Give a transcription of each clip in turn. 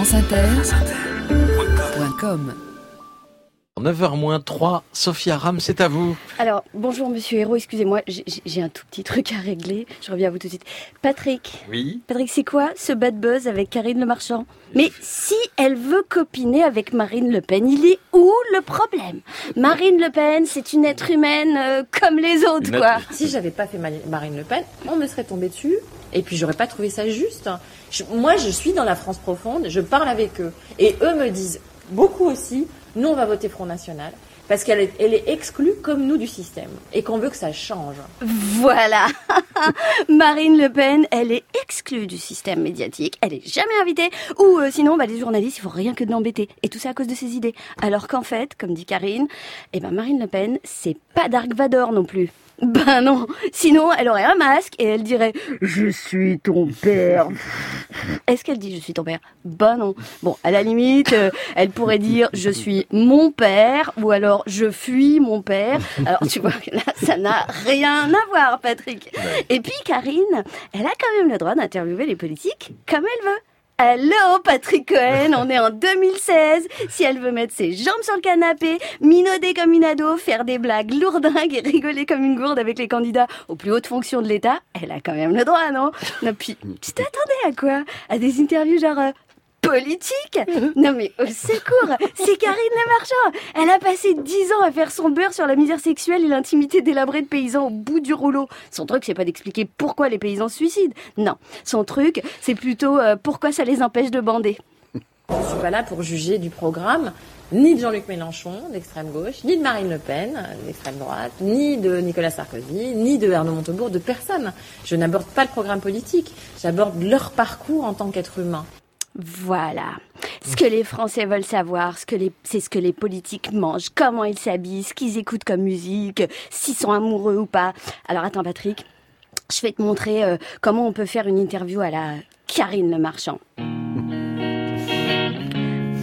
franceinter.com 9h 3, Sophia Ram, c'est à vous. Alors, bonjour Monsieur Hérault, excusez-moi, j'ai- j'ai un tout petit truc à régler. Je reviens à vous tout de suite. Patrick, Oui. Patrick, c'est quoi ce bad buzz avec Karine Le Marchand? Mais si elle veut copiner avec Marine Le Pen, il est où le problème? Marine Le Pen, c'est une être humaine euh, comme les autres, Une quoi. être- Si j'avais pas fait Mari- Marine Le Pen, on me serait tombé dessus. Et puis j'aurais pas trouvé ça juste. Moi, je suis dans la France profonde, je parle avec eux. Et eux me disent, beaucoup aussi, nous on va voter Front National. Parce qu'elle est, exclue comme nous du système. Et qu'on veut que ça change. Voilà. Marine Le Pen, elle est exclue du système médiatique. Elle est jamais invitée. Ou euh, sinon, bah, les journalistes, il faut rien que de l'embêter. Et tout ça à cause de ses idées. Alors qu'en fait, comme dit Karine, eh ben Marine Le Pen, c'est pas Dark Vador non plus. Ben non. Sinon, elle aurait un masque et elle dirait Je suis ton père. Est-ce qu'elle dit je suis ton père? Ben non. Bon, à la limite, euh, elle pourrait dire je suis mon père ou alors je fuis mon père. Alors tu vois, là, ça n'a rien à voir, Patrick. Et puis Karine, elle a quand même le droit d'interviewer les politiques comme elle veut. Allô, Patrick Cohen, on est en 2016. Si elle veut mettre ses jambes sur le canapé, minauder comme une ado, faire des blagues lourdingues et rigoler comme une gourde avec les candidats aux plus hautes fonctions de l'État, elle a quand même le droit, non? Non, puis, tu t'attendais à quoi? À des interviews genre... politique Non mais au secours C'est Karine Le Marchand Elle a passé 10 ans à faire son beurre sur la misère sexuelle et l'intimité délabrée de paysans au bout du rouleau. Son truc, c'est pas d'expliquer pourquoi les paysans se suicident. Non. Son truc, c'est plutôt euh, pourquoi ça les empêche de bander. Je suis pas là pour juger du programme, ni de Jean-Luc Mélenchon, d'extrême gauche, ni de Marine Le Pen, d'extrême droite, ni de Nicolas Sarkozy, ni de Arnaud Montebourg, de personne. Je n'aborde pas le programme politique, j'aborde leur parcours en tant qu'être humain. Voilà. Ce que les Français veulent savoir, ce que les, c'est ce que les politiques mangent, comment ils s'habillent, ce qu'ils écoutent comme musique, s'ils sont amoureux ou pas. Alors attends Patrick, je vais te montrer euh, comment on peut faire une interview à la Karine Le Marchand.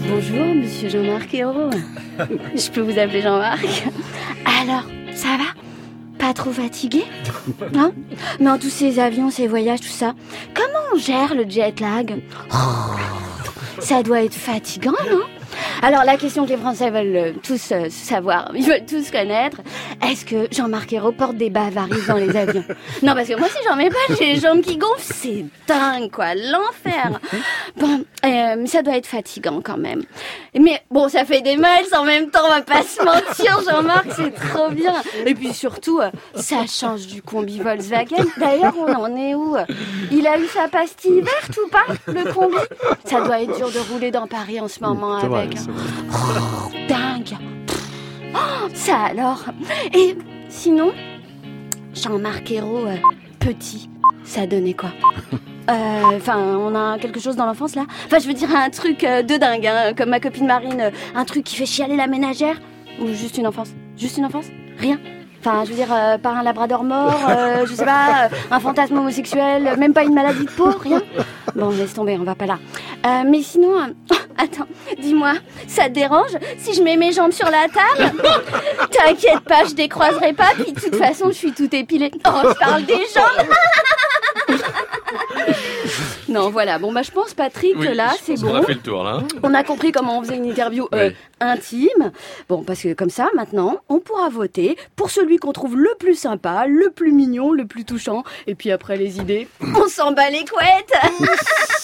Bonjour, monsieur Jean-Marc Hérault. Je peux vous appeler Jean-Marc Alors, ça va? Pas trop fatigué Hein? Non, tous ces avions, ces voyages, tout ça. Comment on gère le jet lag? Ça doit être fatigant, non? Alors la question que les Français veulent euh, tous euh, savoir, ils veulent tous connaître, est-ce que Jean-Marc Ayrault porte des bavaris dans les avions? Non, parce que moi si j'en mets pas, j'ai les jambes qui gonflent, c'est dingue quoi, l'enfer. Bon, euh, mais ça doit être fatigant quand même. Mais bon, ça fait des miles en même temps, on va pas se mentir, Jean-Marc, c'est trop bien. Et puis surtout, euh, ça change du combi Volkswagen. D'ailleurs, on en est où? Il a eu sa pastille verte ou pas, le combi? Ça doit être dur de rouler dans Paris en ce moment vrai. Oh, dingue. Oh, Ça alors. Et sinon, Jean-Marc Ayrault, euh, petit, ça donnait quoi? Euh, Enfin, on a quelque chose dans l'enfance là? Enfin, je veux dire un truc euh, de dingue, hein, comme ma copine Marine, un truc qui fait chialer la ménagère? Ou juste une enfance? Juste une enfance? Rien? Enfin, je veux dire, euh, par un labrador mort, euh, je sais pas, euh, un fantasme homosexuel, même pas une maladie de peau, rien? Bon, laisse tomber, on va pas là. Mais sinon, attends, dis-moi, ça te dérange si je mets mes jambes sur la table T'inquiète pas, je décroiserai pas, puis de toute façon, je suis tout épilée. Oh, je parle des jambes Non, voilà, bon, bah je pense, Patrick, Oui, que là, c'est bon. a fait le tour là. On a compris comment on faisait une interview euh, Oui. intime. Bon, parce que comme ça, maintenant, on pourra voter pour celui qu'on trouve le plus sympa, le plus mignon, le plus touchant. Et puis après les idées, on s'en bat les couettes.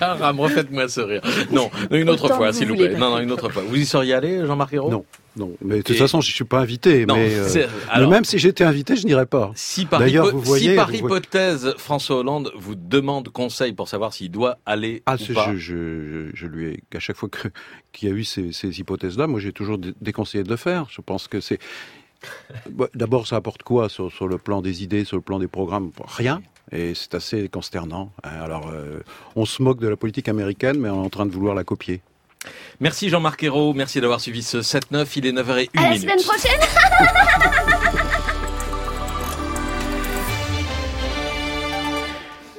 Ram, refaites-moi ce rire. Non, une autre Autant fois, s'il vous plaît. Non, non, une autre fois. Vous y seriez allé, Jean-Marc Ayrault? Non, non. Mais de toute Et- façon, je suis pas invité. Non, mais, euh, mais même si j'étais invité, je n'irais pas. Si par, D'ailleurs, hypo- vous voyez- si par vous voyez- hypothèse, François Hollande vous demande conseil pour savoir s'il doit aller Ah, ou pas. je, je, je lui ai, à chaque fois que- qu'il y a eu ces, ces hypothèses-là, moi j'ai toujours dé- déconseillé de le faire. Je pense que c'est. Bon, D'abord, ça apporte quoi sur, sur le plan des idées, sur le plan des programmes? Rien. Et c'est assez consternant. hein. Alors, euh, on se moque de la politique américaine, mais on est en train de vouloir la copier. Merci Jean-Marc Ayrault, merci d'avoir suivi ce 7-9, il est 9h01 À la semaine prochaine.